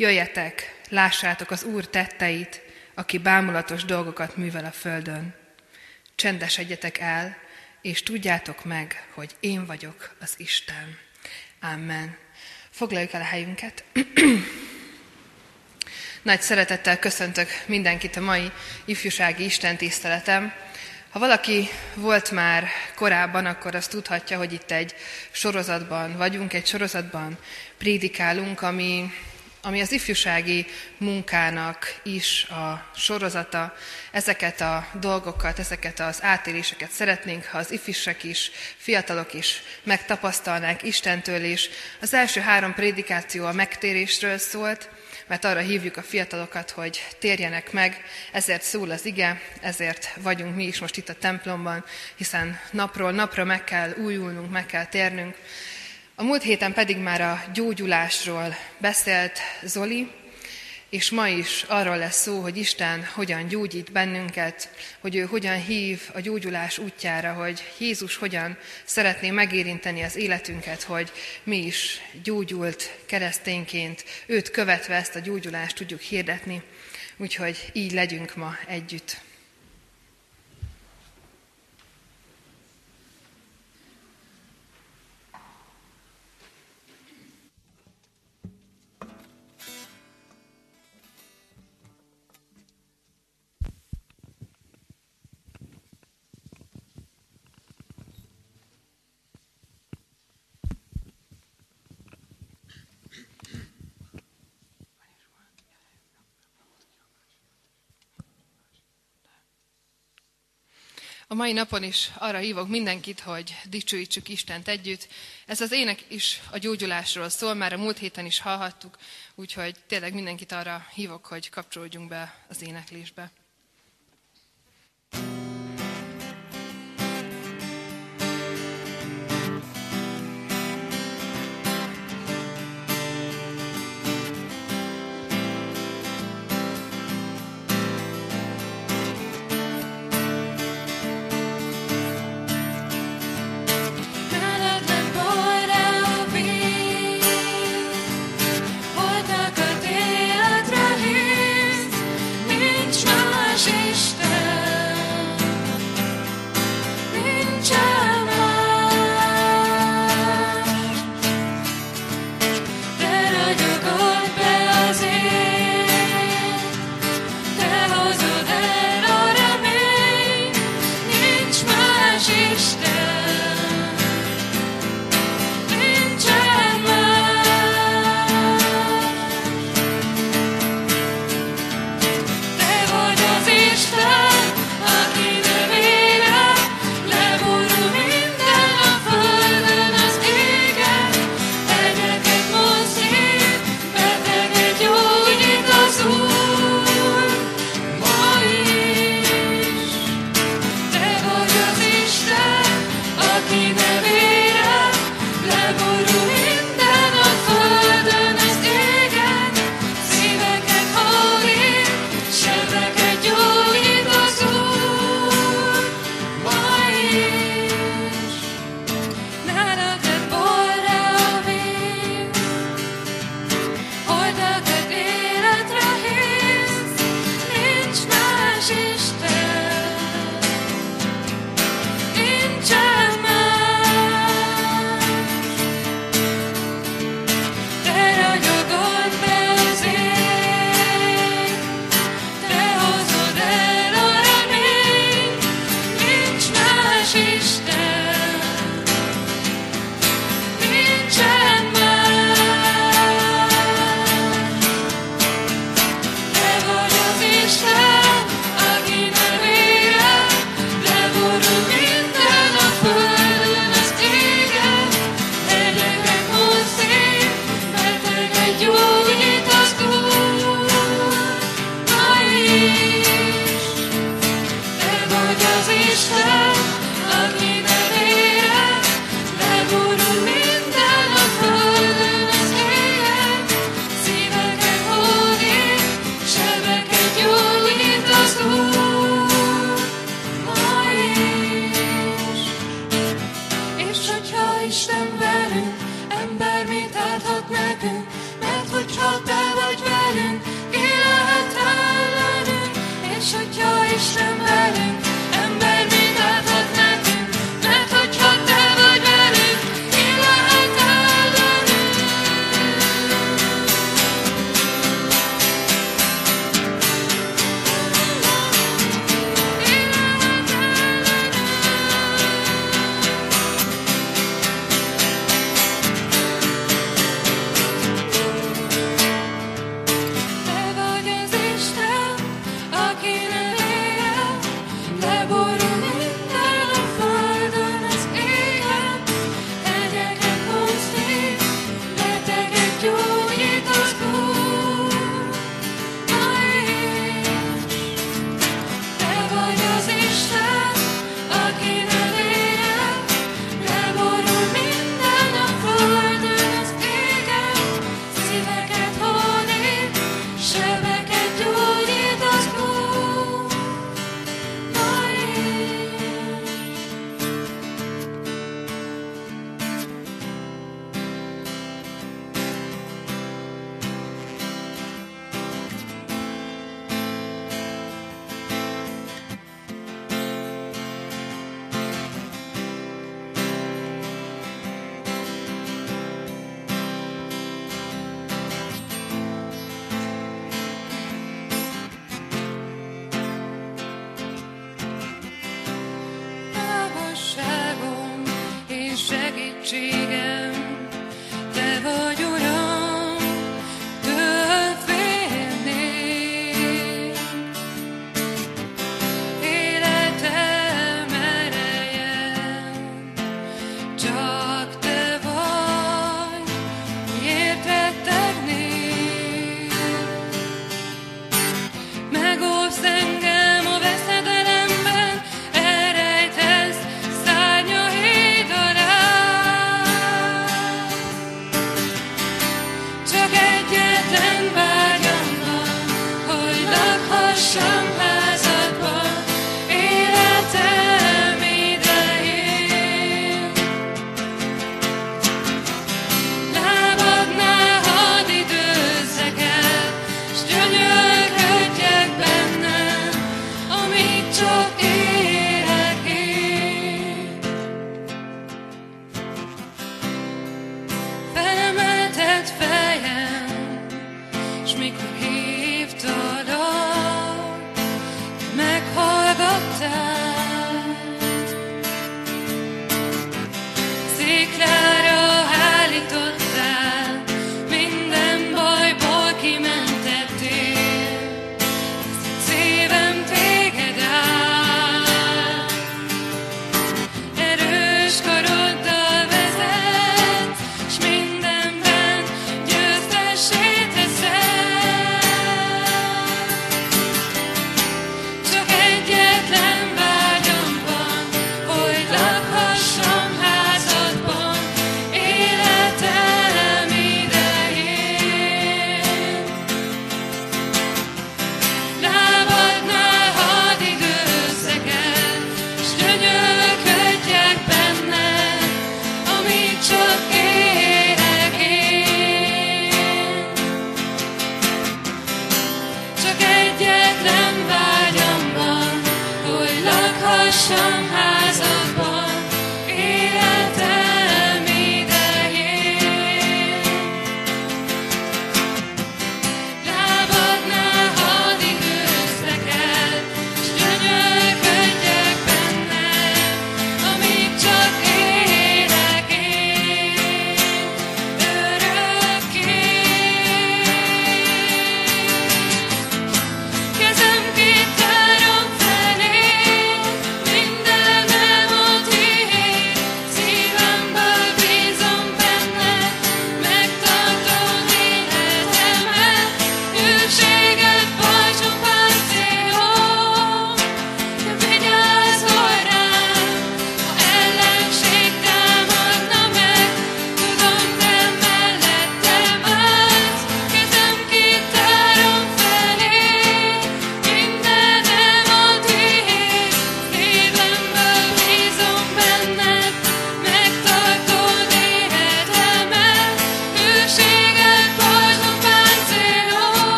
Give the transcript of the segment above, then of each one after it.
Jöjjetek, lássátok az Úr tetteit, aki bámulatos dolgokat művel a földön. Csendesedjetek el, és tudjátok meg, hogy én vagyok az Isten. Amen. Foglaljuk el a helyünket. Nagy szeretettel köszöntök mindenkit a mai ifjúsági Isten tiszteletem. Ha valaki volt már korábban, akkor azt tudhatja, hogy itt egy sorozatban vagyunk, egy sorozatban prédikálunk, ami ami az ifjúsági munkának is a sorozata. Ezeket a dolgokat, ezeket az átéléseket szeretnénk, ha az ifjúsak is, fiatalok is megtapasztalnák Istentől is. Az első három prédikáció a megtérésről szólt, mert arra hívjuk a fiatalokat, hogy térjenek meg, ezért szól az ige, ezért vagyunk mi is most itt a templomban, hiszen napról napra meg kell újulnunk, meg kell térnünk. A múlt héten pedig már a gyógyulásról beszélt Zoli, és ma is arról lesz szó, hogy Isten hogyan gyógyít bennünket, hogy ő hogyan hív a gyógyulás útjára, hogy Jézus hogyan szeretné megérinteni az életünket, hogy mi is gyógyult keresztényként, őt követve ezt a gyógyulást tudjuk hirdetni. Úgyhogy így legyünk ma együtt. A mai napon is arra hívok mindenkit, hogy dicsőítsük Istent együtt. Ez az ének is a gyógyulásról szól, már a múlt héten is hallhattuk, úgyhogy tényleg mindenkit arra hívok, hogy kapcsolódjunk be az éneklésbe.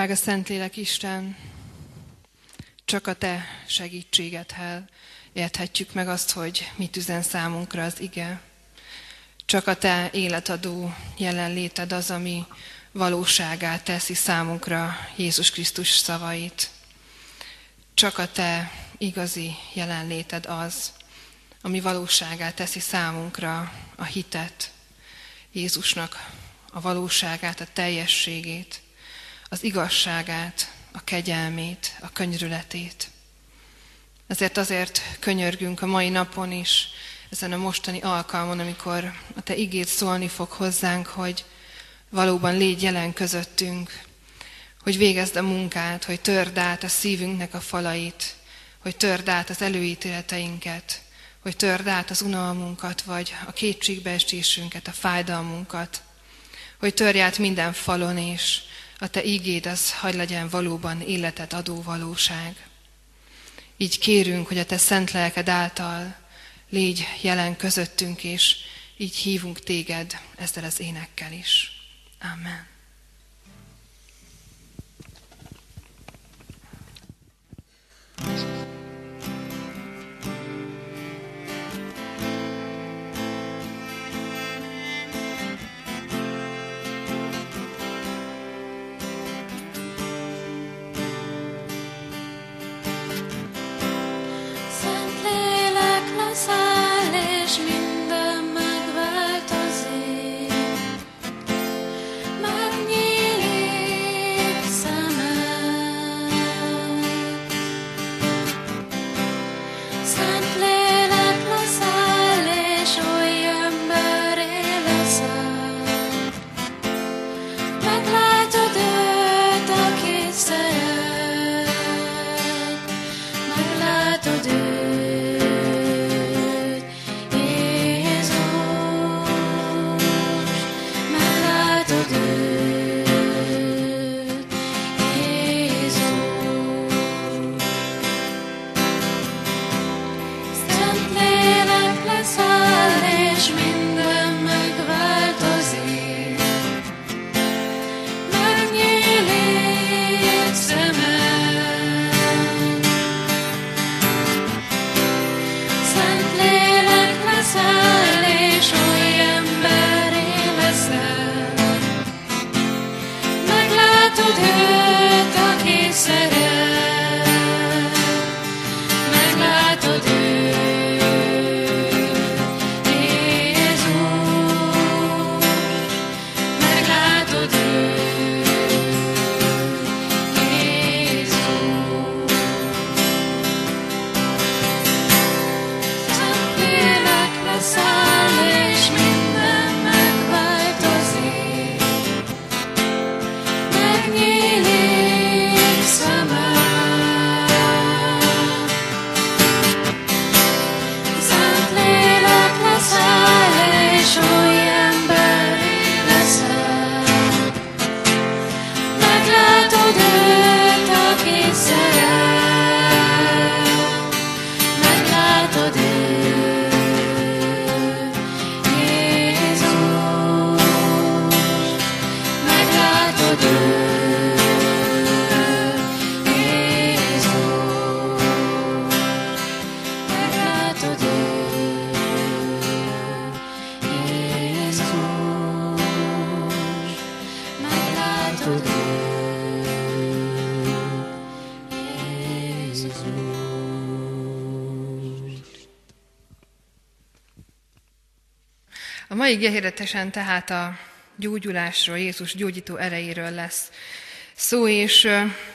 Drága Szentlélek Isten, csak a Te segítségedhez érthetjük meg azt, hogy mit üzen számunkra az ige. Csak a Te életadó jelenléted az, ami valóságát teszi számunkra Jézus Krisztus szavait. Csak a Te igazi jelenléted az, ami valóságát teszi számunkra a hitet, Jézusnak a valóságát, a teljességét, az igazságát, a kegyelmét, a könyörületét. Ezért azért könyörgünk a mai napon is, ezen a mostani alkalmon, amikor a Te igét szólni fog hozzánk, hogy valóban légy jelen közöttünk, hogy végezd a munkát, hogy törd át a szívünknek a falait, hogy törd át az előítéleteinket, hogy törd át az unalmunkat, vagy a kétségbeesésünket, a fájdalmunkat, hogy törj át minden falon, és a Te ígéd az hagy legyen valóban életet adó valóság. Így kérünk, hogy a Te szent lelked által légy jelen közöttünk, és így hívunk Téged ezzel az énekkel is. Amen. passares, meu mai gehirdetesen tehát a gyógyulásról, Jézus gyógyító erejéről lesz szó, és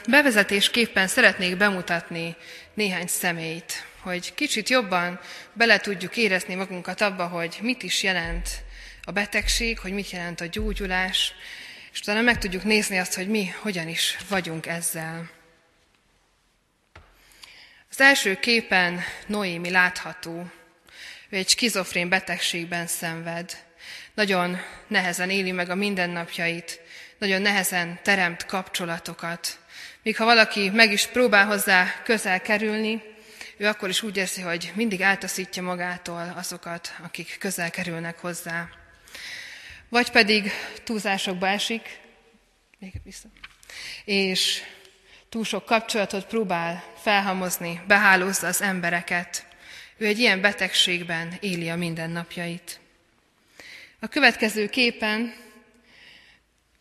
bevezetésképpen szeretnék bemutatni néhány személyt, hogy kicsit jobban bele tudjuk érezni magunkat abba, hogy mit is jelent a betegség, hogy mit jelent a gyógyulás, és utána meg tudjuk nézni azt, hogy mi hogyan is vagyunk ezzel. Az első képen Noémi látható, ő egy skizofrén betegségben szenved. Nagyon nehezen éli meg a mindennapjait, nagyon nehezen teremt kapcsolatokat. Míg ha valaki meg is próbál hozzá közel kerülni, ő akkor is úgy érzi, hogy mindig átaszítja magától azokat, akik közel kerülnek hozzá. Vagy pedig túlzásokba esik, még vissza, és túl sok kapcsolatot próbál felhamozni, behálózza az embereket. Ő egy ilyen betegségben éli a mindennapjait. A következő képen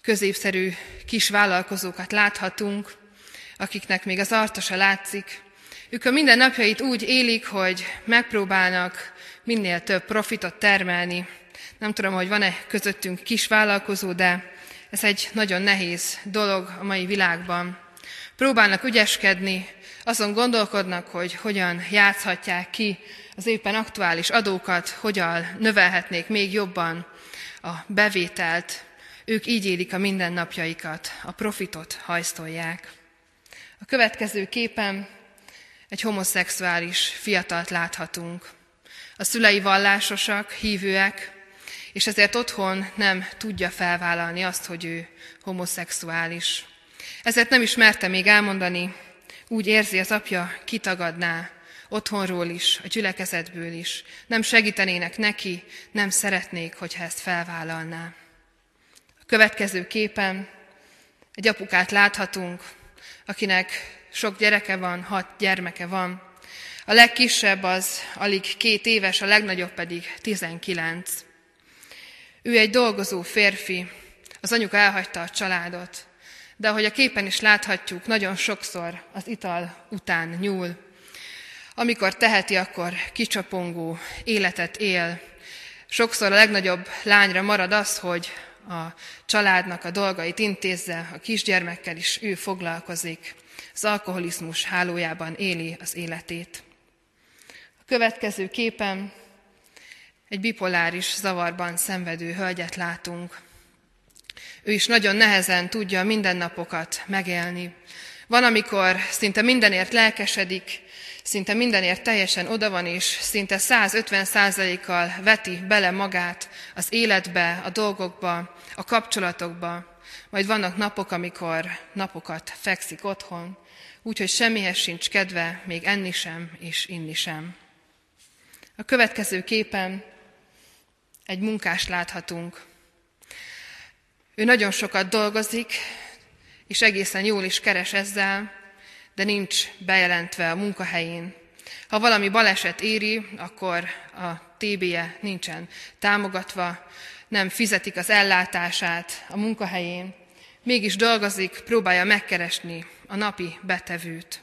középszerű kis vállalkozókat láthatunk, akiknek még az arca látszik. Ők a mindennapjait úgy élik, hogy megpróbálnak minél több profitot termelni. Nem tudom, hogy van-e közöttünk kis vállalkozó, de ez egy nagyon nehéz dolog a mai világban. Próbálnak ügyeskedni, azon gondolkodnak, hogy hogyan játszhatják ki az éppen aktuális adókat, hogyan növelhetnék még jobban a bevételt. Ők így élik a mindennapjaikat, a profitot hajsztolják. A következő képen egy homoszexuális fiatalt láthatunk. A szülei vallásosak, hívőek, és ezért otthon nem tudja felvállalni azt, hogy ő homoszexuális. Ezért nem is merte még elmondani, úgy érzi az apja, kitagadná otthonról is, a gyülekezetből is. Nem segítenének neki, nem szeretnék, hogyha ezt felvállalná. A következő képen egy apukát láthatunk, akinek sok gyereke van, hat gyermeke van. A legkisebb az alig két éves, a legnagyobb pedig tizenkilenc. Ő egy dolgozó férfi, az anyuka elhagyta a családot, de ahogy a képen is láthatjuk, nagyon sokszor az ital után nyúl. Amikor teheti, akkor kicsapongó életet él. Sokszor a legnagyobb lányra marad az, hogy a családnak a dolgait intézze, a kisgyermekkel is ő foglalkozik. Az alkoholizmus hálójában éli az életét. A következő képen egy bipoláris zavarban szenvedő hölgyet látunk. Ő is nagyon nehezen tudja mindennapokat megélni. Van, amikor szinte mindenért lelkesedik, szinte mindenért teljesen oda van, és szinte 150 százalékkal veti bele magát az életbe, a dolgokba, a kapcsolatokba. Majd vannak napok, amikor napokat fekszik otthon, úgyhogy semmihez sincs kedve, még enni sem és inni sem. A következő képen egy munkást láthatunk. Ő nagyon sokat dolgozik, és egészen jól is keres ezzel, de nincs bejelentve a munkahelyén. Ha valami baleset éri, akkor a TB-je nincsen támogatva, nem fizetik az ellátását a munkahelyén, mégis dolgozik, próbálja megkeresni a napi betevőt.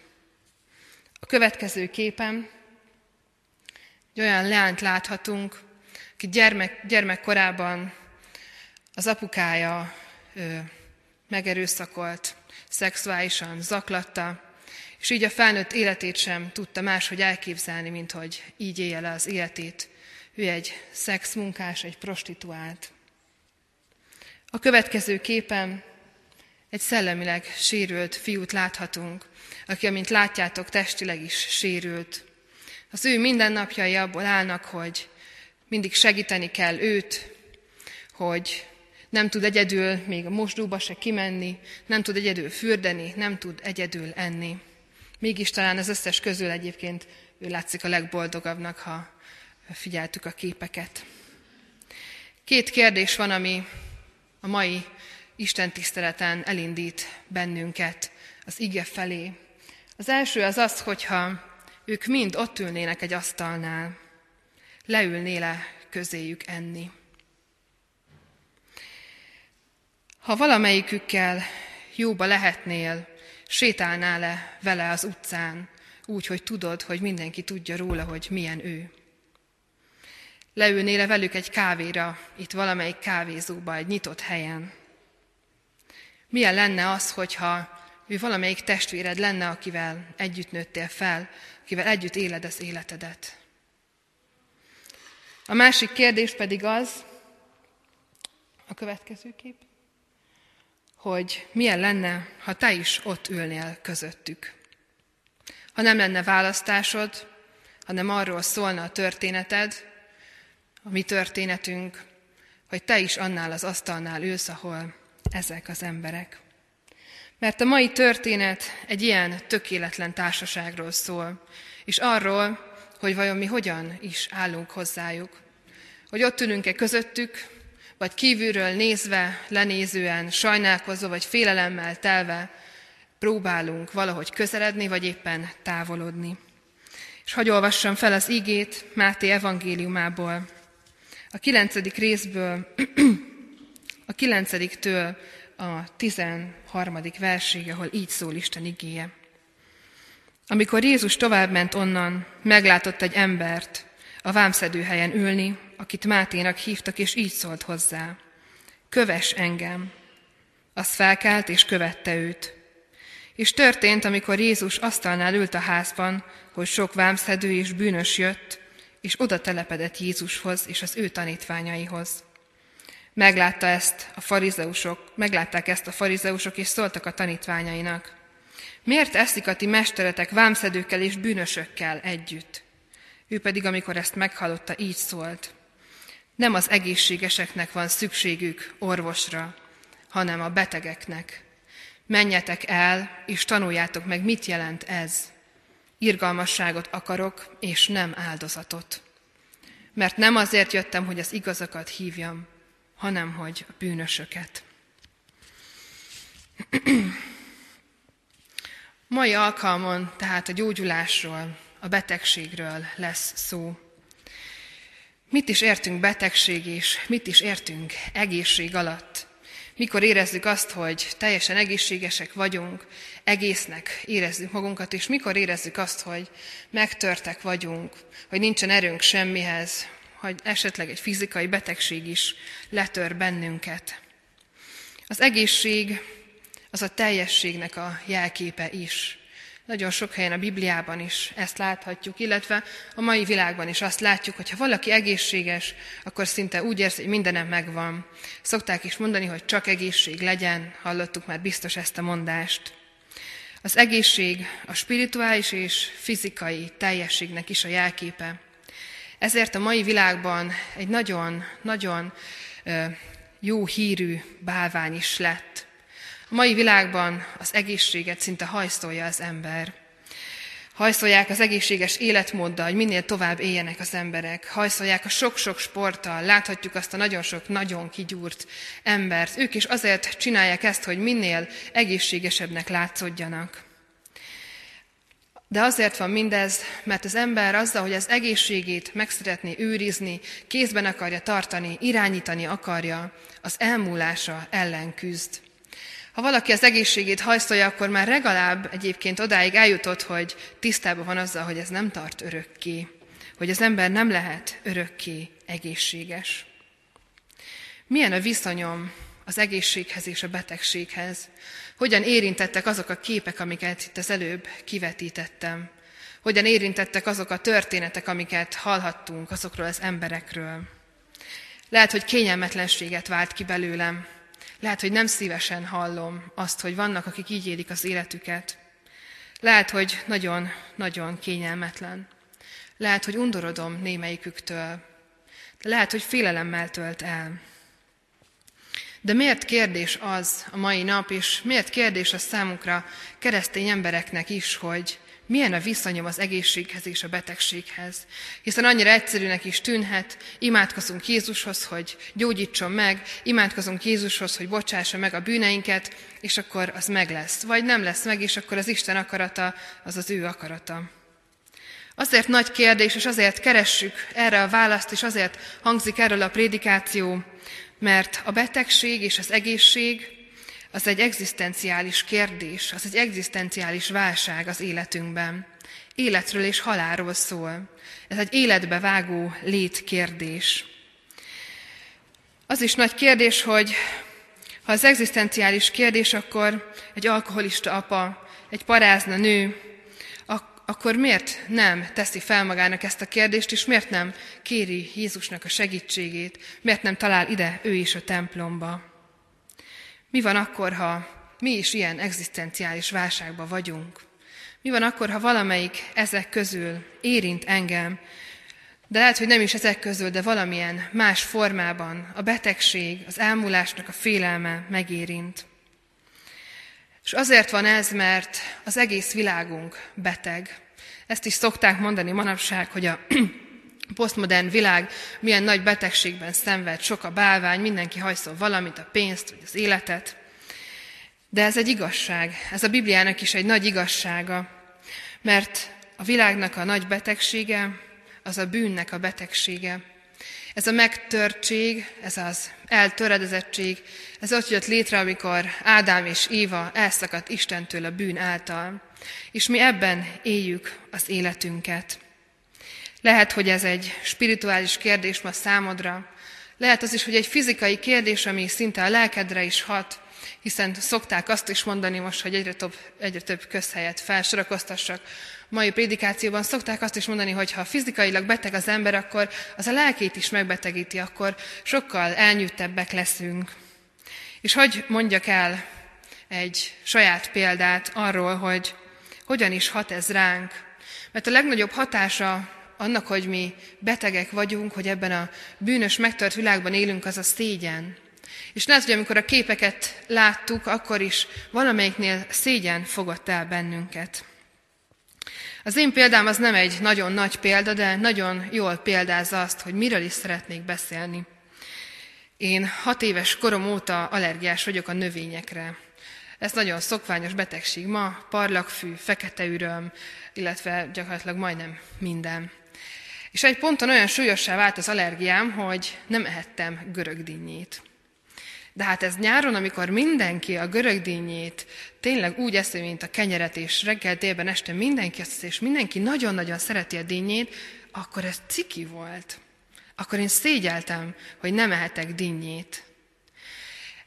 A következő képen egy olyan leányt láthatunk, aki gyermek, gyermekkorában az apukája ö, megerőszakolt, szexuálisan zaklatta, és így a felnőtt életét sem tudta máshogy elképzelni, mint hogy így élje le az életét. Ő egy szexmunkás, egy prostituált. A következő képen egy szellemileg sérült fiút láthatunk, aki, amint látjátok, testileg is sérült. Az ő mindennapjai abból állnak, hogy mindig segíteni kell őt, hogy nem tud egyedül még a mosdóba se kimenni, nem tud egyedül fürdeni, nem tud egyedül enni. Mégis talán az összes közül egyébként ő látszik a legboldogabbnak, ha figyeltük a képeket. Két kérdés van, ami a mai Isten tiszteleten elindít bennünket az ige felé. Az első az az, hogyha ők mind ott ülnének egy asztalnál, leülné le közéjük enni. Ha valamelyikükkel jóba lehetnél, sétálnál le vele az utcán, úgy, hogy tudod, hogy mindenki tudja róla, hogy milyen ő. Leülnél le velük egy kávéra, itt valamelyik kávézóba, egy nyitott helyen. Milyen lenne az, hogyha ő valamelyik testvéred lenne, akivel együtt nőttél fel, akivel együtt éled az életedet. A másik kérdés pedig az, a következő kép, hogy milyen lenne, ha te is ott ülnél közöttük. Ha nem lenne választásod, hanem arról szólna a történeted, a mi történetünk, hogy te is annál az asztalnál ülsz, ahol ezek az emberek. Mert a mai történet egy ilyen tökéletlen társaságról szól, és arról, hogy vajon mi hogyan is állunk hozzájuk. Hogy ott ülünk-e közöttük, vagy kívülről nézve, lenézően, sajnálkozva, vagy félelemmel telve próbálunk valahogy közeledni, vagy éppen távolodni. És hagy olvassam fel az igét Máté evangéliumából, a kilencedik részből, a kilencediktől a tizenharmadik versig, ahol így szól Isten igéje. Amikor Jézus továbbment onnan, meglátott egy embert a vámszedőhelyen ülni, akit Máténak hívtak, és így szólt hozzá. Köves engem. Az felkelt, és követte őt. És történt, amikor Jézus asztalnál ült a házban, hogy sok vámszedő és bűnös jött, és oda telepedett Jézushoz és az ő tanítványaihoz. Meglátta ezt a farizeusok, meglátták ezt a farizeusok, és szóltak a tanítványainak. Miért eszik a ti mesteretek vámszedőkkel és bűnösökkel együtt? Ő pedig, amikor ezt meghallotta, így szólt. Nem az egészségeseknek van szükségük orvosra, hanem a betegeknek. Menjetek el, és tanuljátok meg, mit jelent ez. Irgalmasságot akarok, és nem áldozatot. Mert nem azért jöttem, hogy az igazakat hívjam, hanem hogy a bűnösöket. Mai alkalmon tehát a gyógyulásról, a betegségről lesz szó. Mit is értünk betegség és mit is értünk egészség alatt? Mikor érezzük azt, hogy teljesen egészségesek vagyunk, egésznek érezzük magunkat, és mikor érezzük azt, hogy megtörtek vagyunk, hogy nincsen erőnk semmihez, hogy esetleg egy fizikai betegség is letör bennünket. Az egészség az a teljességnek a jelképe is. Nagyon sok helyen a Bibliában is ezt láthatjuk, illetve a mai világban is azt látjuk, hogy ha valaki egészséges, akkor szinte úgy érzi, hogy mindenem megvan. Szokták is mondani, hogy csak egészség legyen, hallottuk már biztos ezt a mondást. Az egészség a spirituális és fizikai teljességnek is a jelképe. Ezért a mai világban egy nagyon-nagyon jó hírű bálvány is lett. Mai világban az egészséget szinte hajszolja az ember. Hajszolják az egészséges életmóddal, hogy minél tovább éljenek az emberek. Hajszolják a sok-sok sporttal, láthatjuk azt a nagyon sok, nagyon kigyúrt embert. Ők is azért csinálják ezt, hogy minél egészségesebbnek látszódjanak. De azért van mindez, mert az ember azzal, hogy az egészségét meg szeretné őrizni, kézben akarja tartani, irányítani akarja, az elmúlása ellen küzd. Ha valaki az egészségét hajszolja, akkor már legalább egyébként odáig eljutott, hogy tisztában van azzal, hogy ez nem tart örökké, hogy az ember nem lehet örökké egészséges. Milyen a viszonyom az egészséghez és a betegséghez? Hogyan érintettek azok a képek, amiket itt az előbb kivetítettem? Hogyan érintettek azok a történetek, amiket hallhattunk azokról az emberekről? Lehet, hogy kényelmetlenséget vált ki belőlem, lehet, hogy nem szívesen hallom azt, hogy vannak, akik így élik az életüket. Lehet, hogy nagyon-nagyon kényelmetlen. Lehet, hogy undorodom némelyiküktől. Lehet, hogy félelemmel tölt el. De miért kérdés az a mai nap, és miért kérdés a számunkra keresztény embereknek is, hogy milyen a viszonyom az egészséghez és a betegséghez. Hiszen annyira egyszerűnek is tűnhet, imádkozunk Jézushoz, hogy gyógyítson meg, imádkozunk Jézushoz, hogy bocsássa meg a bűneinket, és akkor az meg lesz. Vagy nem lesz meg, és akkor az Isten akarata az az ő akarata. Azért nagy kérdés, és azért keressük erre a választ, és azért hangzik erről a prédikáció, mert a betegség és az egészség az egy egzisztenciális kérdés, az egy egzisztenciális válság az életünkben. Életről és halálról szól. Ez egy életbe vágó létkérdés. Az is nagy kérdés, hogy ha az egzisztenciális kérdés, akkor egy alkoholista apa, egy parázna nő, akkor miért nem teszi fel magának ezt a kérdést, és miért nem kéri Jézusnak a segítségét, miért nem talál ide ő is a templomba? Mi van akkor, ha mi is ilyen egzisztenciális válságban vagyunk? Mi van akkor, ha valamelyik ezek közül érint engem, de lehet, hogy nem is ezek közül, de valamilyen más formában a betegség, az elmúlásnak a félelme megérint. És azért van ez, mert az egész világunk beteg. Ezt is szokták mondani manapság, hogy a posztmodern világ milyen nagy betegségben szenved, sok a bálvány, mindenki hajszol valamit, a pénzt vagy az életet. De ez egy igazság, ez a Bibliának is egy nagy igazsága, mert a világnak a nagy betegsége, az a bűnnek a betegsége. Ez a megtörtség, ez az eltöredezettség, ez ott jött létre, amikor Ádám és Éva elszakadt Istentől a bűn által. És mi ebben éljük az életünket. Lehet, hogy ez egy spirituális kérdés ma számodra, lehet az is, hogy egy fizikai kérdés, ami szinte a lelkedre is hat, hiszen szokták azt is mondani most, hogy egyre több, egyre több közhelyet felsorakoztassak, mai prédikációban szokták azt is mondani, hogy ha fizikailag beteg az ember, akkor az a lelkét is megbetegíti, akkor sokkal elnyűttebbek leszünk. És hogy mondjak el egy saját példát arról, hogy hogyan is hat ez ránk. Mert a legnagyobb hatása annak, hogy mi betegek vagyunk, hogy ebben a bűnös, megtört világban élünk, az a szégyen. És lehet, hogy amikor a képeket láttuk, akkor is valamelyiknél szégyen fogott el bennünket. Az én példám az nem egy nagyon nagy példa, de nagyon jól példázza azt, hogy miről is szeretnék beszélni. Én hat éves korom óta allergiás vagyok a növényekre. Ez nagyon szokványos betegség ma, parlagfű, fekete üröm, illetve gyakorlatilag majdnem minden. És egy ponton olyan súlyossá vált az allergiám, hogy nem ehettem görögdinnyét. De hát ez nyáron, amikor mindenki a görögdínyét tényleg úgy eszi, mint a kenyeret, és reggel, délben, este mindenki azt és mindenki nagyon-nagyon szereti a dinnyét, akkor ez ciki volt. Akkor én szégyeltem, hogy nem ehetek dinnyét.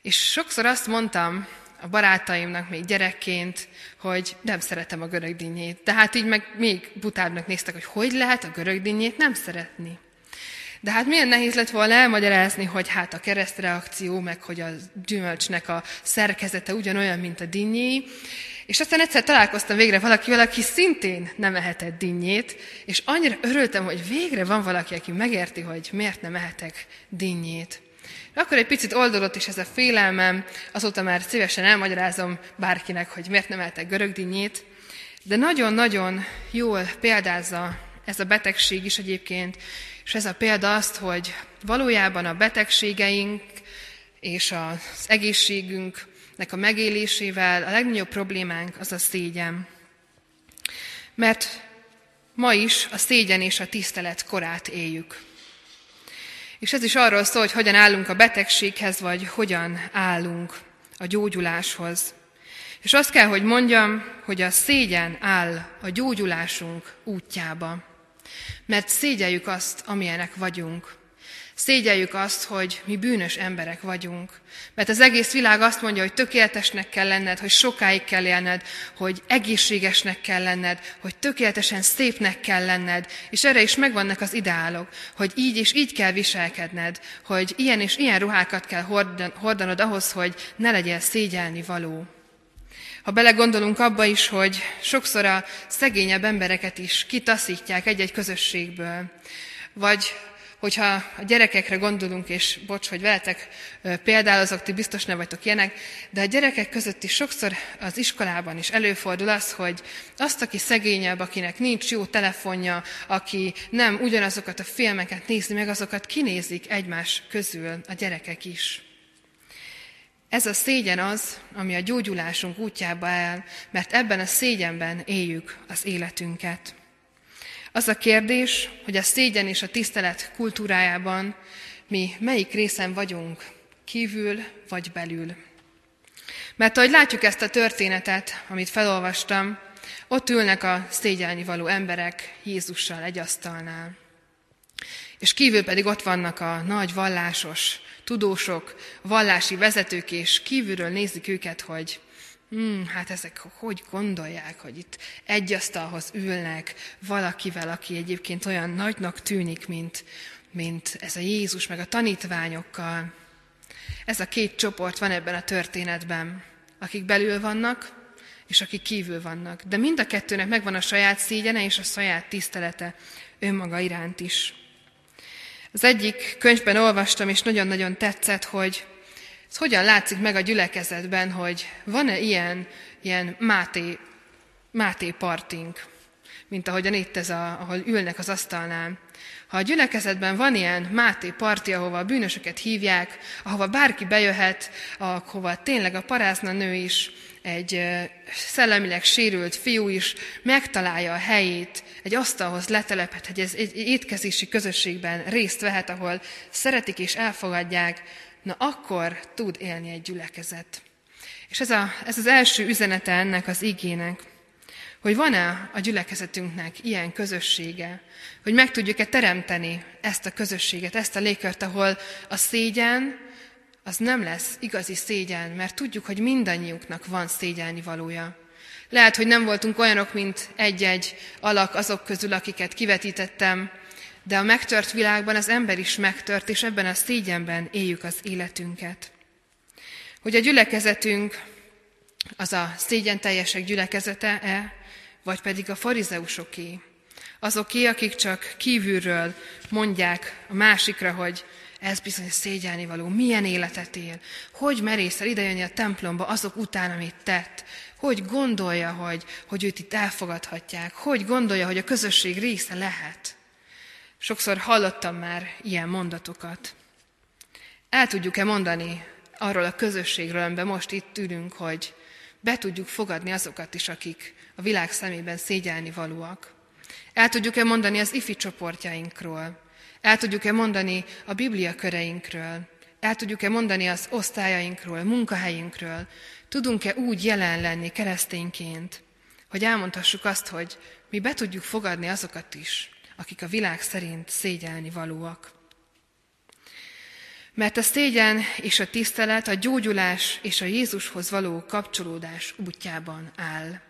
És sokszor azt mondtam a barátaimnak még gyerekként, hogy nem szeretem a görögdínyét. De hát így meg még butábbnak néztek, hogy hogy lehet a görögdínyét nem szeretni. De hát milyen nehéz lett volna elmagyarázni, hogy hát a keresztreakció, meg hogy a gyümölcsnek a szerkezete ugyanolyan, mint a dinnyé. És aztán egyszer találkoztam végre valakivel, aki szintén nem ehetett dinnyét, és annyira örültem, hogy végre van valaki, aki megérti, hogy miért nem ehetek dinnyét. Akkor egy picit oldodott is ez a félelmem, azóta már szívesen elmagyarázom bárkinek, hogy miért nem ehetek görögdinnyét, de nagyon-nagyon jól példázza ez a betegség is egyébként, és ez a példa azt, hogy valójában a betegségeink és az egészségünknek a megélésével a legnagyobb problémánk az a szégyen. Mert ma is a szégyen és a tisztelet korát éljük. És ez is arról szól, hogy hogyan állunk a betegséghez, vagy hogyan állunk a gyógyuláshoz. És azt kell, hogy mondjam, hogy a szégyen áll a gyógyulásunk útjába. Mert szégyeljük azt, amilyenek vagyunk. Szégyeljük azt, hogy mi bűnös emberek vagyunk. Mert az egész világ azt mondja, hogy tökéletesnek kell lenned, hogy sokáig kell élned, hogy egészségesnek kell lenned, hogy tökéletesen szépnek kell lenned, és erre is megvannak az ideálok, hogy így és így kell viselkedned, hogy ilyen és ilyen ruhákat kell hordanod ahhoz, hogy ne legyél szégyelni való. Ha belegondolunk abba is, hogy sokszor a szegényebb embereket is kitaszítják egy-egy közösségből, vagy hogyha a gyerekekre gondolunk, és bocs, hogy veletek példálozok, ti biztos nem vagytok ilyenek, de a gyerekek között is sokszor az iskolában is előfordul az, hogy azt, aki szegényebb, akinek nincs jó telefonja, aki nem ugyanazokat a filmeket nézi meg, azokat kinézik egymás közül a gyerekek is. Ez a szégyen az, ami a gyógyulásunk útjába áll, mert ebben a szégyenben éljük az életünket. Az a kérdés, hogy a szégyen és a tisztelet kultúrájában mi melyik részen vagyunk, kívül vagy belül. Mert ahogy látjuk ezt a történetet, amit felolvastam, ott ülnek a szégyelni való emberek Jézussal egy asztalnál. És kívül pedig ott vannak a nagy vallásos tudósok, vallási vezetők, és kívülről nézik őket, hogy hmm, hát ezek hogy gondolják, hogy itt egy asztalhoz ülnek valakivel, aki egyébként olyan nagynak tűnik, mint, mint ez a Jézus, meg a tanítványokkal. Ez a két csoport van ebben a történetben, akik belül vannak, és akik kívül vannak. De mind a kettőnek megvan a saját szégyene és a saját tisztelete önmaga iránt is. Az egyik könyvben olvastam, és nagyon-nagyon tetszett, hogy ez hogyan látszik meg a gyülekezetben, hogy van-e ilyen, ilyen Máté, Máté partink, mint ahogyan itt ez, a, ahol ülnek az asztalnál. Ha a gyülekezetben van ilyen Máté parti, ahova a bűnösöket hívják, ahova bárki bejöhet, ahova tényleg a parázna nő is, egy szellemileg sérült fiú is megtalálja a helyét, egy asztalhoz letelepet, egy étkezési közösségben részt vehet, ahol szeretik és elfogadják, na akkor tud élni egy gyülekezet. És ez, a, ez az első üzenete ennek az igének, hogy van-e a gyülekezetünknek ilyen közössége, hogy meg tudjuk-e teremteni ezt a közösséget, ezt a légkört, ahol a szégyen, az nem lesz igazi szégyen, mert tudjuk, hogy mindannyiunknak van szégyelni valója. Lehet, hogy nem voltunk olyanok, mint egy-egy alak azok közül, akiket kivetítettem, de a megtört világban az ember is megtört, és ebben a szégyenben éljük az életünket. Hogy a gyülekezetünk az a szégyen teljesek gyülekezete-e, vagy pedig a farizeusoké. Azoké, akik csak kívülről mondják a másikra, hogy ez bizony szégyelni való, milyen életet él, hogy merészel idejönni a templomba azok után, amit tett, hogy gondolja, hogy, hogy őt itt elfogadhatják, hogy gondolja, hogy a közösség része lehet. Sokszor hallottam már ilyen mondatokat. El tudjuk-e mondani arról a közösségről, amiben most itt ülünk, hogy be tudjuk fogadni azokat is, akik a világ szemében szégyelni valóak. El tudjuk-e mondani az ifi csoportjainkról, el tudjuk-e mondani a Biblia köreinkről, el tudjuk-e mondani az osztályainkról, munkahelyünkről, tudunk-e úgy jelen lenni keresztényként, hogy elmondhassuk azt, hogy mi be tudjuk fogadni azokat is, akik a világ szerint szégyelni valóak. Mert a szégyen és a tisztelet a gyógyulás és a Jézushoz való kapcsolódás útjában áll.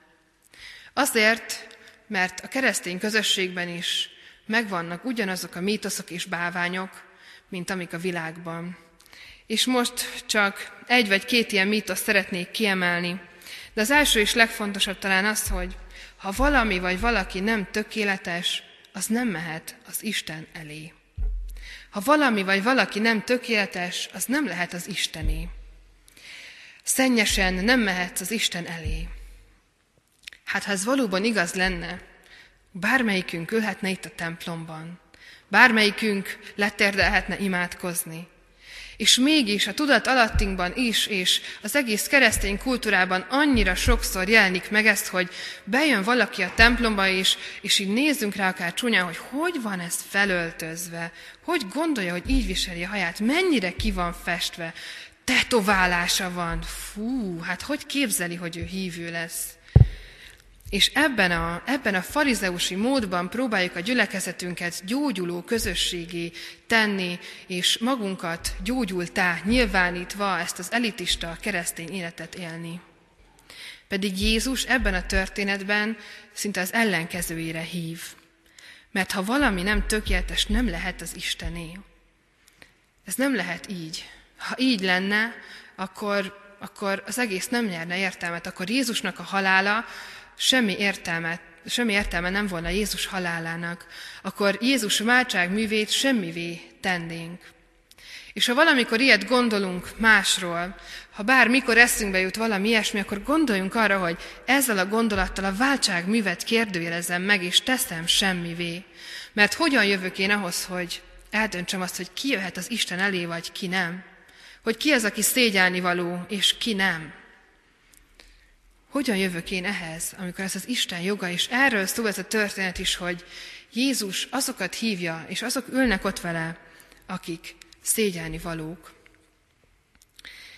Azért, mert a keresztény közösségben is megvannak ugyanazok a mítoszok és báványok, mint amik a világban. És most csak egy vagy két ilyen mítosz szeretnék kiemelni, de az első és legfontosabb talán az, hogy ha valami vagy valaki nem tökéletes, az nem mehet az Isten elé. Ha valami vagy valaki nem tökéletes, az nem lehet az Istené. Szennyesen nem mehetsz az Isten elé. Hát ha ez valóban igaz lenne, bármelyikünk ülhetne itt a templomban, bármelyikünk letérdelhetne imádkozni, és mégis a tudat alattinkban is, és az egész keresztény kultúrában annyira sokszor jelenik meg ezt, hogy bejön valaki a templomba, és, és így nézzünk rá akár csúnyán, hogy hogy van ez felöltözve, hogy gondolja, hogy így viseli a haját, mennyire ki van festve, tetoválása van, fú, hát hogy képzeli, hogy ő hívő lesz. És ebben a, ebben a farizeusi módban próbáljuk a gyülekezetünket gyógyuló közösségé tenni, és magunkat gyógyultá nyilvánítva ezt az elitista keresztény életet élni. Pedig Jézus ebben a történetben szinte az ellenkezőjére hív. Mert ha valami nem tökéletes, nem lehet az Istené. Ez nem lehet így. Ha így lenne, akkor, akkor az egész nem nyerne értelmet. Akkor Jézusnak a halála semmi értelme, semmi értelme nem volna Jézus halálának, akkor Jézus váltság művét semmivé tennénk. És ha valamikor ilyet gondolunk másról, ha bármikor eszünkbe jut valami ilyesmi, akkor gondoljunk arra, hogy ezzel a gondolattal a váltság művet kérdőjelezem meg, és teszem semmivé. Mert hogyan jövök én ahhoz, hogy eldöntsem azt, hogy ki jöhet az Isten elé, vagy ki nem? Hogy ki az, aki szégyelni való, és ki nem? Hogyan jövök én ehhez, amikor ez az Isten joga, és erről szól ez a történet is, hogy Jézus azokat hívja, és azok ülnek ott vele, akik szégyelni valók.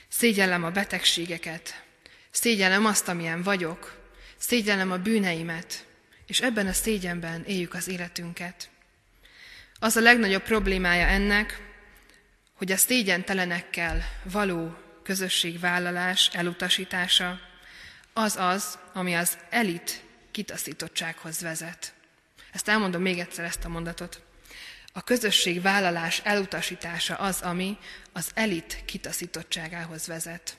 Szégyellem a betegségeket, szégyellem azt, amilyen vagyok, szégyellem a bűneimet, és ebben a szégyenben éljük az életünket. Az a legnagyobb problémája ennek, hogy a szégyentelenekkel való közösségvállalás elutasítása az az, ami az elit kitaszítottsághoz vezet. Ezt elmondom még egyszer ezt a mondatot. A közösség vállalás elutasítása az, ami az elit kitaszítottságához vezet.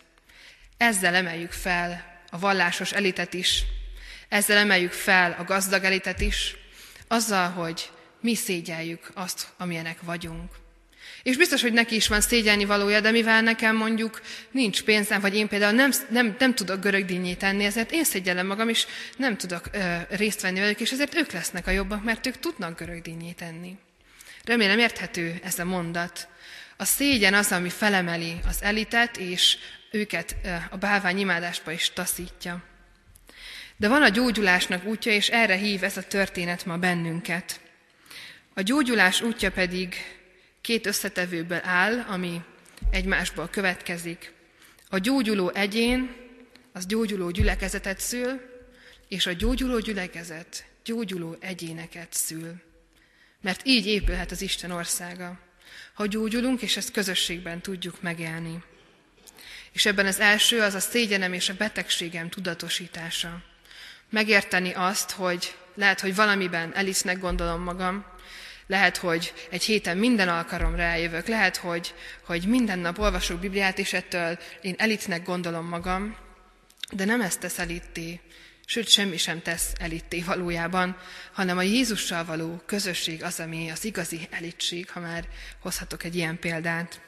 Ezzel emeljük fel a vallásos elitet is, ezzel emeljük fel a gazdag elitet is, azzal, hogy mi szégyeljük azt, amilyenek vagyunk. És biztos, hogy neki is van szégyelni valója, de mivel nekem mondjuk nincs pénzem, vagy én például nem, nem, nem tudok görögdínyét tenni, ezért én szégyellem magam, és nem tudok ö, részt venni velük, és ezért ők lesznek a jobbak, mert ők tudnak görögdínyét tenni. Remélem érthető ez a mondat. A szégyen az, ami felemeli az elitet, és őket a bálvány imádásba is taszítja. De van a gyógyulásnak útja, és erre hív ez a történet ma bennünket. A gyógyulás útja pedig két összetevőből áll, ami egymásból következik. A gyógyuló egyén az gyógyuló gyülekezetet szül, és a gyógyuló gyülekezet gyógyuló egyéneket szül. Mert így épülhet az Isten országa, ha gyógyulunk, és ezt közösségben tudjuk megélni. És ebben az első az a szégyenem és a betegségem tudatosítása. Megérteni azt, hogy lehet, hogy valamiben Elisnek gondolom magam, lehet, hogy egy héten minden alkalomra eljövök, lehet, hogy, hogy minden nap olvasok Bibliát, és ettől én elitnek gondolom magam, de nem ezt tesz elitté, sőt semmi sem tesz elitté valójában, hanem a Jézussal való közösség az, ami az igazi elitség, ha már hozhatok egy ilyen példát.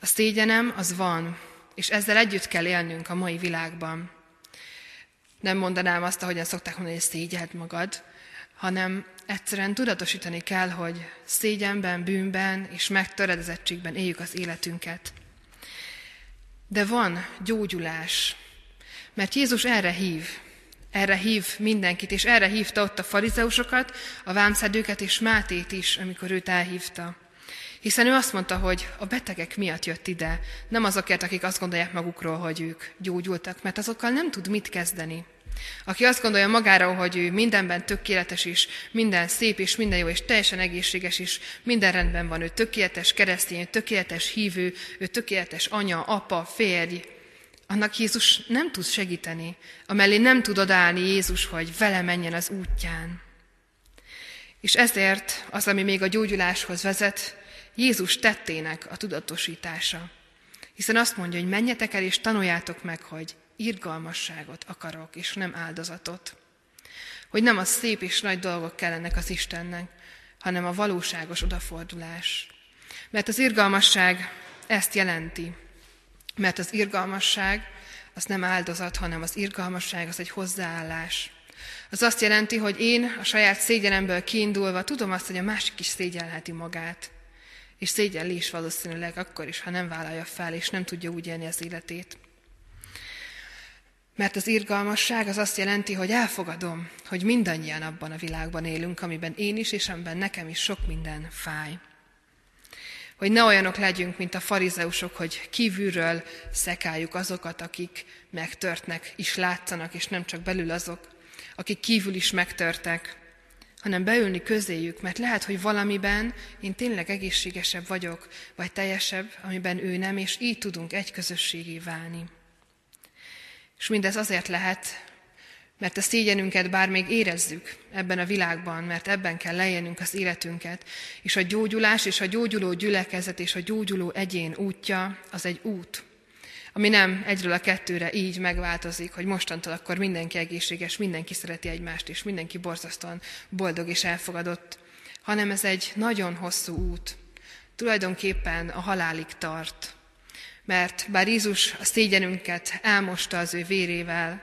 A szégyenem az van, és ezzel együtt kell élnünk a mai világban. Nem mondanám azt, ahogyan szokták mondani, hogy szégyeld magad, hanem egyszerűen tudatosítani kell, hogy szégyenben, bűnben és megtöredezettségben éljük az életünket. De van gyógyulás, mert Jézus erre hív. Erre hív mindenkit, és erre hívta ott a farizeusokat, a vámszedőket és Mátét is, amikor őt elhívta. Hiszen ő azt mondta, hogy a betegek miatt jött ide, nem azokért, akik azt gondolják magukról, hogy ők gyógyultak, mert azokkal nem tud mit kezdeni. Aki azt gondolja magára, hogy ő mindenben tökéletes is, minden szép és minden jó és teljesen egészséges is, minden rendben van, ő tökéletes keresztény, ő tökéletes hívő, ő tökéletes anya, apa, férj, annak Jézus nem tud segíteni, amellé nem tud odállni Jézus, hogy vele menjen az útján. És ezért az, ami még a gyógyuláshoz vezet, Jézus tettének a tudatosítása. Hiszen azt mondja, hogy menjetek el és tanuljátok meg, hogy irgalmasságot akarok, és nem áldozatot. Hogy nem a szép és nagy dolgok kellenek az Istennek, hanem a valóságos odafordulás. Mert az irgalmasság ezt jelenti. Mert az irgalmasság az nem áldozat, hanem az irgalmasság az egy hozzáállás. Az azt jelenti, hogy én a saját szégyenemből kiindulva tudom azt, hogy a másik is szégyelheti magát. És szégyelli is valószínűleg akkor is, ha nem vállalja fel, és nem tudja úgy élni az életét. Mert az irgalmasság az azt jelenti, hogy elfogadom, hogy mindannyian abban a világban élünk, amiben én is, és amiben nekem is sok minden fáj. Hogy ne olyanok legyünk, mint a farizeusok, hogy kívülről szekáljuk azokat, akik megtörtnek, is látszanak, és nem csak belül azok, akik kívül is megtörtek, hanem beülni közéjük, mert lehet, hogy valamiben én tényleg egészségesebb vagyok, vagy teljesebb, amiben ő nem, és így tudunk egy közösségé válni. És mindez azért lehet, mert a szégyenünket bár még érezzük ebben a világban, mert ebben kell lejjenünk az életünket, és a gyógyulás és a gyógyuló gyülekezet és a gyógyuló egyén útja az egy út, ami nem egyről a kettőre így megváltozik, hogy mostantól akkor mindenki egészséges, mindenki szereti egymást, és mindenki borzasztóan boldog és elfogadott, hanem ez egy nagyon hosszú út. Tulajdonképpen a halálig tart. Mert bár Jézus a szégyenünket elmosta az ő vérével,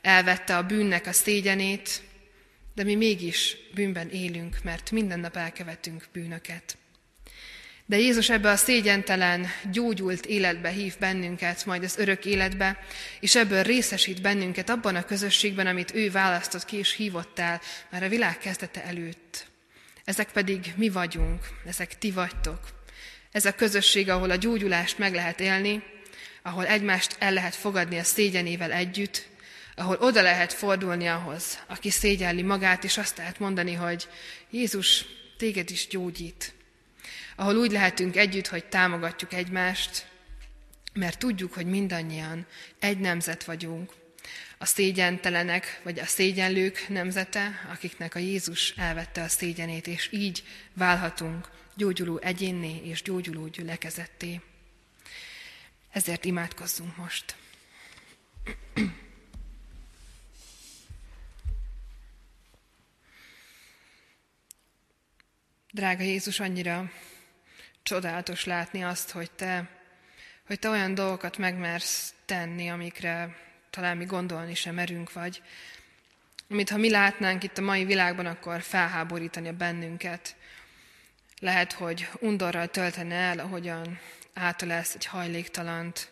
elvette a bűnnek a szégyenét, de mi mégis bűnben élünk, mert minden nap elkevetünk bűnöket. De Jézus ebbe a szégyentelen, gyógyult életbe hív bennünket, majd az örök életbe, és ebből részesít bennünket abban a közösségben, amit ő választott ki és hívott el már a világ kezdete előtt. Ezek pedig mi vagyunk, ezek ti vagytok. Ez a közösség, ahol a gyógyulást meg lehet élni, ahol egymást el lehet fogadni a szégyenével együtt, ahol oda lehet fordulni ahhoz, aki szégyelli magát, és azt lehet mondani, hogy Jézus téged is gyógyít. Ahol úgy lehetünk együtt, hogy támogatjuk egymást, mert tudjuk, hogy mindannyian egy nemzet vagyunk. A szégyentelenek, vagy a szégyenlők nemzete, akiknek a Jézus elvette a szégyenét, és így válhatunk gyógyuló egyénné és gyógyuló gyülekezetté. Ezért imádkozzunk most. Drága Jézus, annyira csodálatos látni azt, hogy te, hogy te olyan dolgokat megmersz tenni, amikre talán mi gondolni sem merünk, vagy amit ha mi látnánk itt a mai világban, akkor felháborítani a bennünket. Lehet, hogy undorral töltene el, ahogyan átölelsz egy hajléktalant.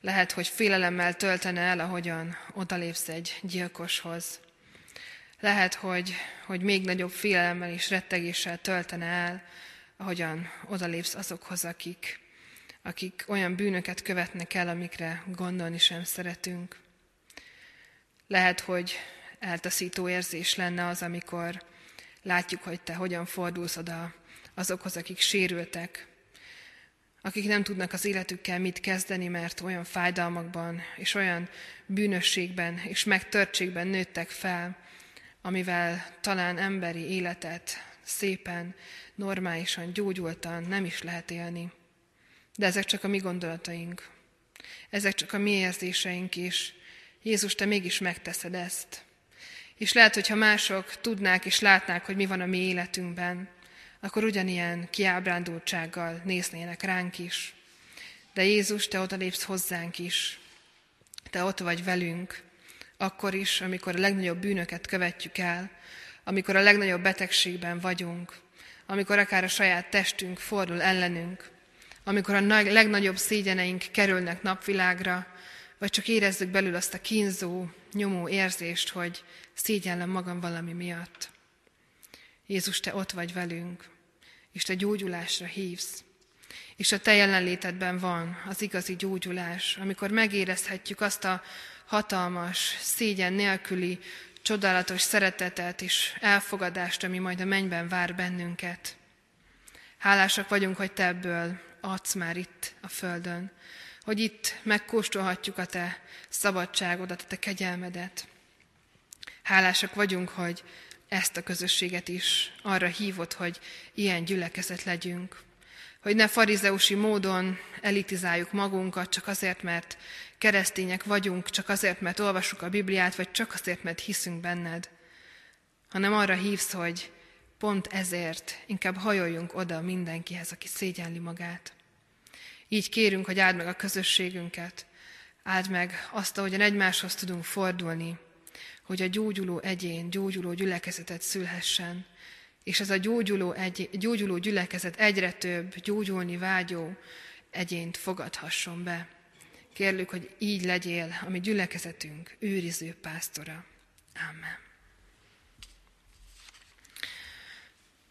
Lehet, hogy félelemmel töltene el, ahogyan odalépsz egy gyilkoshoz. Lehet, hogy, hogy még nagyobb félelemmel és rettegéssel töltene el, ahogyan odalépsz azokhoz, akik, akik olyan bűnöket követnek el, amikre gondolni sem szeretünk. Lehet, hogy eltaszító érzés lenne az, amikor látjuk, hogy te hogyan fordulsz oda azokhoz, akik sérültek, akik nem tudnak az életükkel mit kezdeni, mert olyan fájdalmakban és olyan bűnösségben és megtörtségben nőttek fel, amivel talán emberi életet szépen, normálisan, gyógyultan nem is lehet élni. De ezek csak a mi gondolataink. Ezek csak a mi érzéseink is. Jézus, te mégis megteszed ezt. És lehet, hogyha mások tudnák és látnák, hogy mi van a mi életünkben, akkor ugyanilyen kiábrándultsággal néznének ránk is. De Jézus, te odalépsz hozzánk is. Te ott vagy velünk, akkor is, amikor a legnagyobb bűnöket követjük el, amikor a legnagyobb betegségben vagyunk, amikor akár a saját testünk fordul ellenünk, amikor a legnagyobb szégyeneink kerülnek napvilágra, vagy csak érezzük belül azt a kínzó, nyomó érzést, hogy szégyellem magam valami miatt. Jézus, Te ott vagy velünk, és Te gyógyulásra hívsz. És a Te jelenlétedben van az igazi gyógyulás, amikor megérezhetjük azt a hatalmas, szégyen nélküli, csodálatos szeretetet és elfogadást, ami majd a mennyben vár bennünket. Hálásak vagyunk, hogy Te ebből adsz már itt a Földön, hogy itt megkóstolhatjuk a Te szabadságodat, a Te kegyelmedet. Hálásak vagyunk, hogy ezt a közösséget is arra hívott, hogy ilyen gyülekezet legyünk. Hogy ne farizeusi módon elitizáljuk magunkat, csak azért, mert keresztények vagyunk, csak azért, mert olvasjuk a Bibliát, vagy csak azért, mert hiszünk benned, hanem arra hívsz, hogy pont ezért inkább hajoljunk oda mindenkihez, aki szégyenli magát. Így kérünk, hogy áld meg a közösségünket, áld meg azt, ahogyan egymáshoz tudunk fordulni, hogy a gyógyuló egyén, gyógyuló gyülekezetet szülhessen, és ez a gyógyuló, egy, gyógyuló gyülekezet egyre több gyógyulni vágyó egyént fogadhasson be. Kérlük, hogy így legyél, ami gyülekezetünk őriző pásztora. Amen.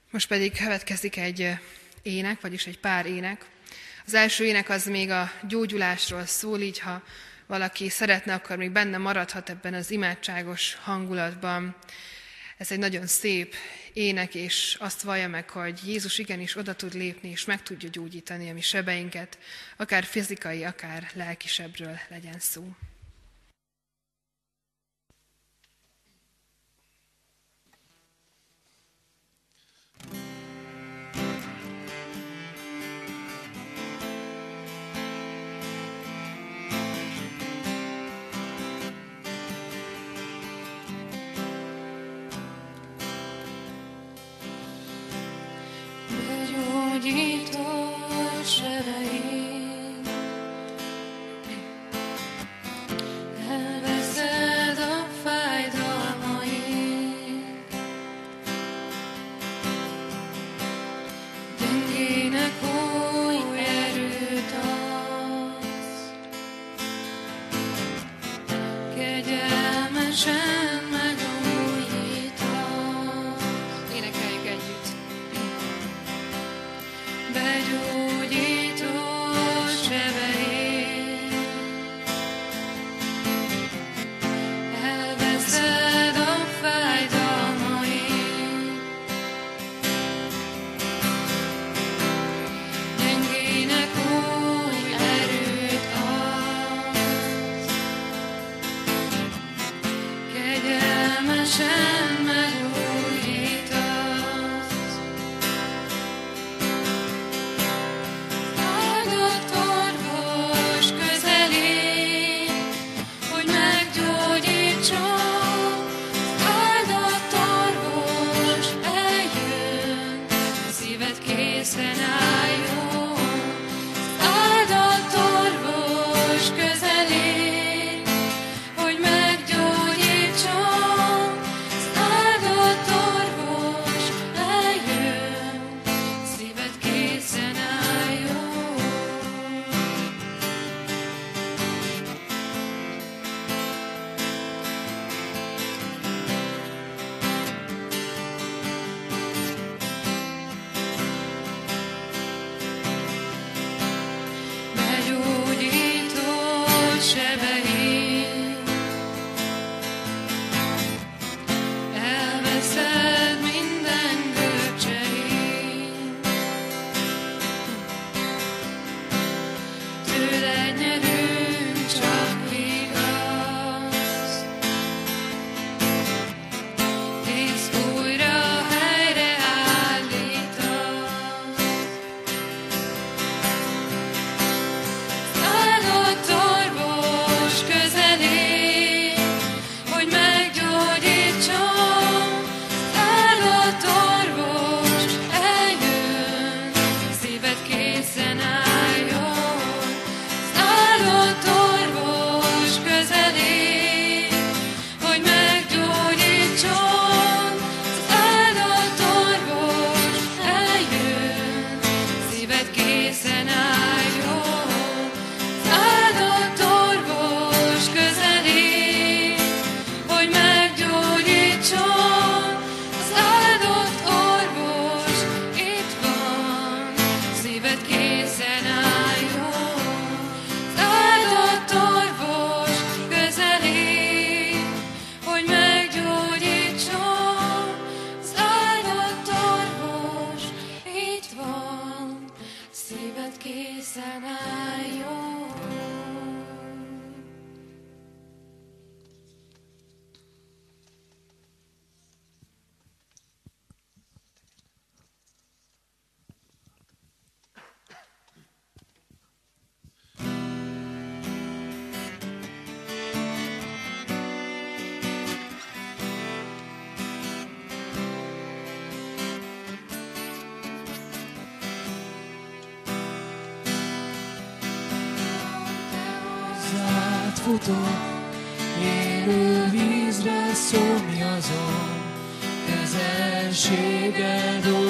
Most pedig következik egy ének, vagyis egy pár ének. Az első ének az még a gyógyulásról szól, így ha valaki szeretne, akkor még benne maradhat ebben az imádságos hangulatban. Ez egy nagyon szép ének, és azt vallja meg, hogy Jézus igenis oda tud lépni, és meg tudja gyógyítani a mi sebeinket, akár fizikai, akár lelki sebről legyen szó. futok, élő vízre szomjazom, közelséged, ó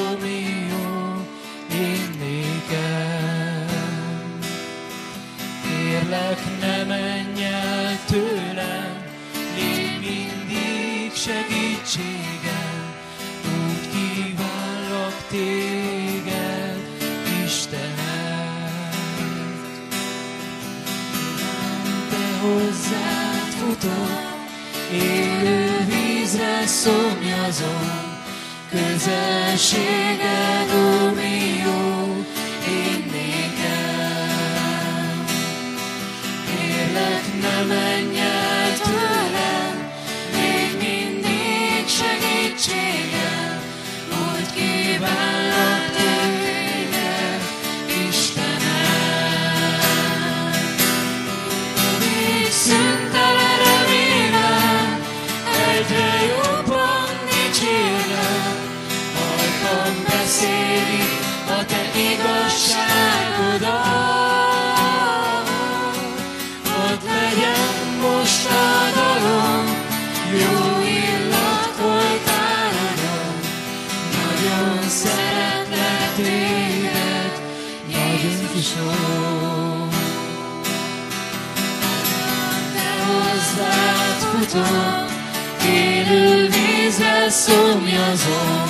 szomjazom, közelséged, ó futok, élő vízre szomjazom,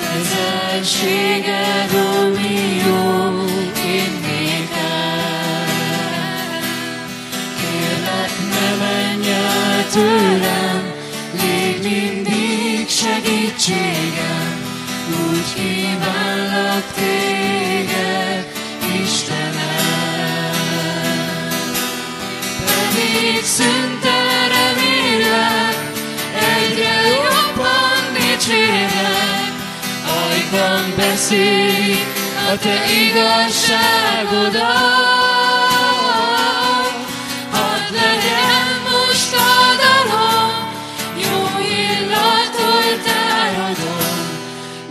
közelséged, ó mi jó, én. Kérlek, ne menj el tőlem, légy mindig segítségem, úgy kívánlak téged, Istenem. Pedig szüntelen ajkam beszéli a te igazságodat. Hadd legyen most a dalom, jó illat oltárodon,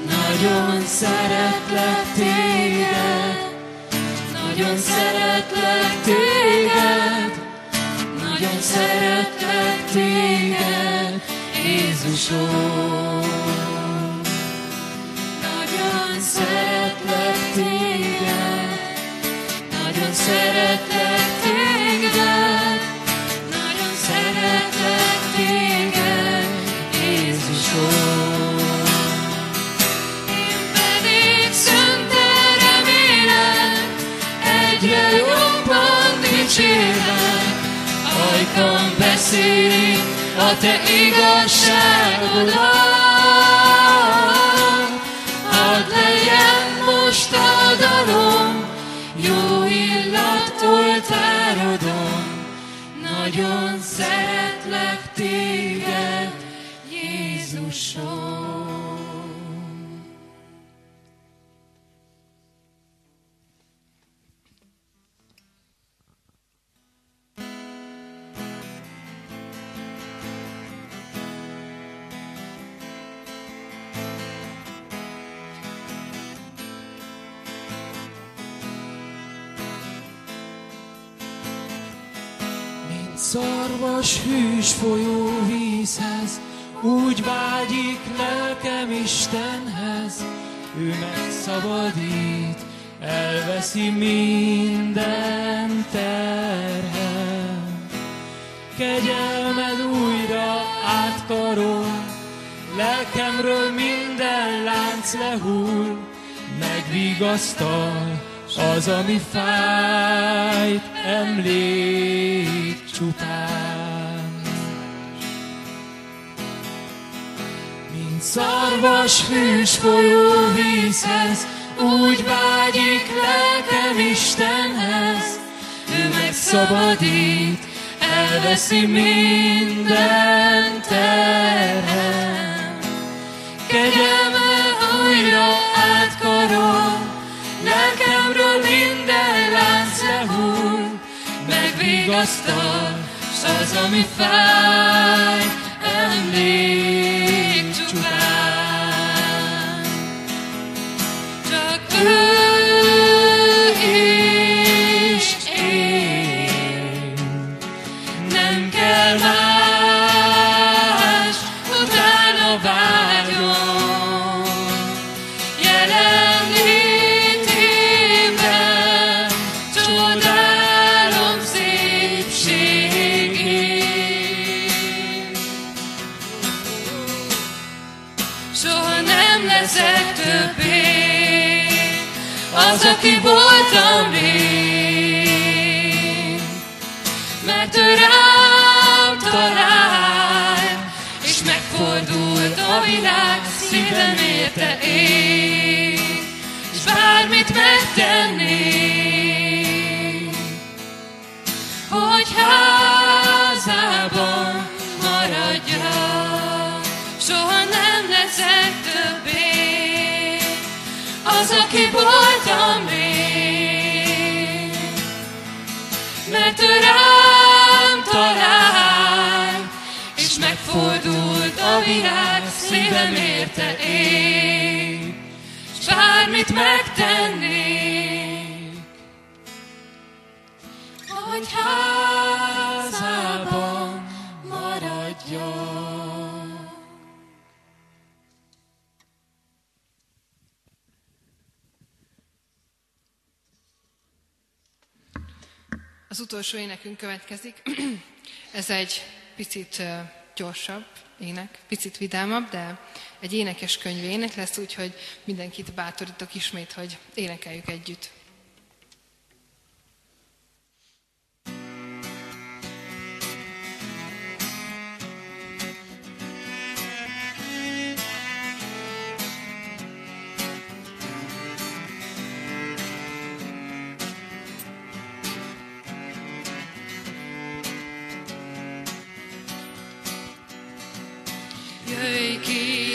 nagyon szeretlek téged, nagyon szeretlek téged, nagyon szeretlek téged, Jézusom. Szeretlek téged, nagyon szeretlek téged, nagyon szeretlek téged, Jézusom. Egyre jobban dicsérlek, ajkam beszéli a te igazságodat. A dalom, jó illat oltárodon, nagyon szeretlek téged, Jézusom. Szarvas hűs folyó vízhez, úgy vágyik lelkem Istenhez, ő megszabadít, elveszi minden terhem. Kegyelmed újra átkarol, lelkemről minden lánc lehull, megvigasztal az, ami fájt, emlék csupán. Mint szarvas hűs folyó vízhez, úgy vágyik lelkem Istenhez, megszabadít, elveszi minden terhem. Kegyelme újra átkarol, lelkemről minden lánc lehull, megvigasztal, s az, ami fáj, emlék csupán. Az, aki voltam rég. Mert ő rám talál, és megfordult a világ, szívem érte ég, és bármit megtennék, aki voltam rég. Mert ő rám talál, és megfordult a világ, szívem érte ég, s bármit megtennék, Az utolsó énekünk következik. Ez egy picit gyorsabb ének, picit vidámabb, de egy énekes könyv ének lesz, úgyhogy mindenkit bátorítok ismét, hogy énekeljük együtt. take it.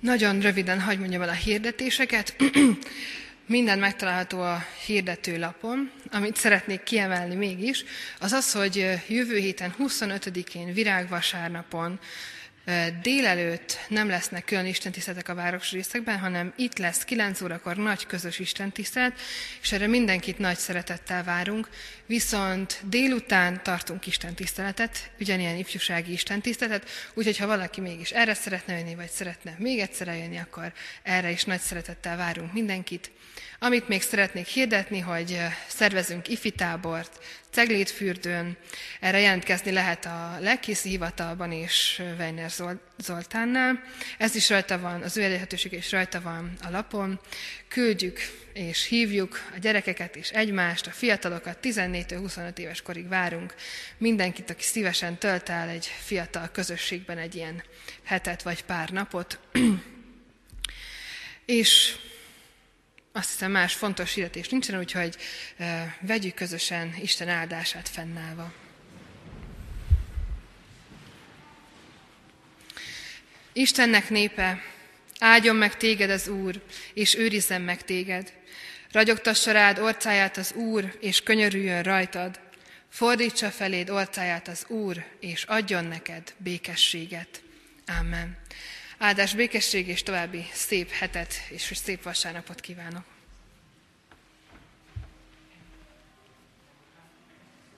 Nagyon röviden hagy mondjam el a hirdetéseket. Minden megtalálható a hirdetőlapon. Amit szeretnék kiemelni mégis, az az, hogy jövő héten 25-én virágvasárnapon Délelőtt nem lesznek külön istentiszteletek a város részekben, hanem itt lesz 9 órakor nagy közös istentisztelet, és erre mindenkit nagy szeretettel várunk. Viszont délután tartunk istentiszteletet, ugyanilyen ifjúsági istentiszteletet, úgyhogy ha valaki mégis erre szeretne jönni, vagy szeretne még egyszer eljönni, akkor erre is nagy szeretettel várunk mindenkit. Amit még szeretnék hirdetni, hogy szervezünk ifitábort, Ceglétfürdőn, erre jelentkezni lehet a Lekiszi hivatalban és Weiner Zoltánnál. Ez is rajta van, az ő elérhetőség is rajta van a lapon. Küldjük és hívjuk a gyerekeket és egymást, a fiatalokat, 14-25 éves korig várunk. Mindenkit, aki szívesen tölt el egy fiatal közösségben egy ilyen hetet vagy pár napot. és azt hiszem más fontos hirdetés nincsen, úgyhogy vegyük közösen Isten áldását fennállva. Istennek népe, áldjon meg téged az Úr, és őrizzen meg téged. Ragyogtassa rád orcáját az Úr, és könyörüljön rajtad. Fordítsa feléd orcáját az Úr, és adjon neked békességet. Amen. Áldás, békesség és további szép hetet és szép vasárnapot kívánok!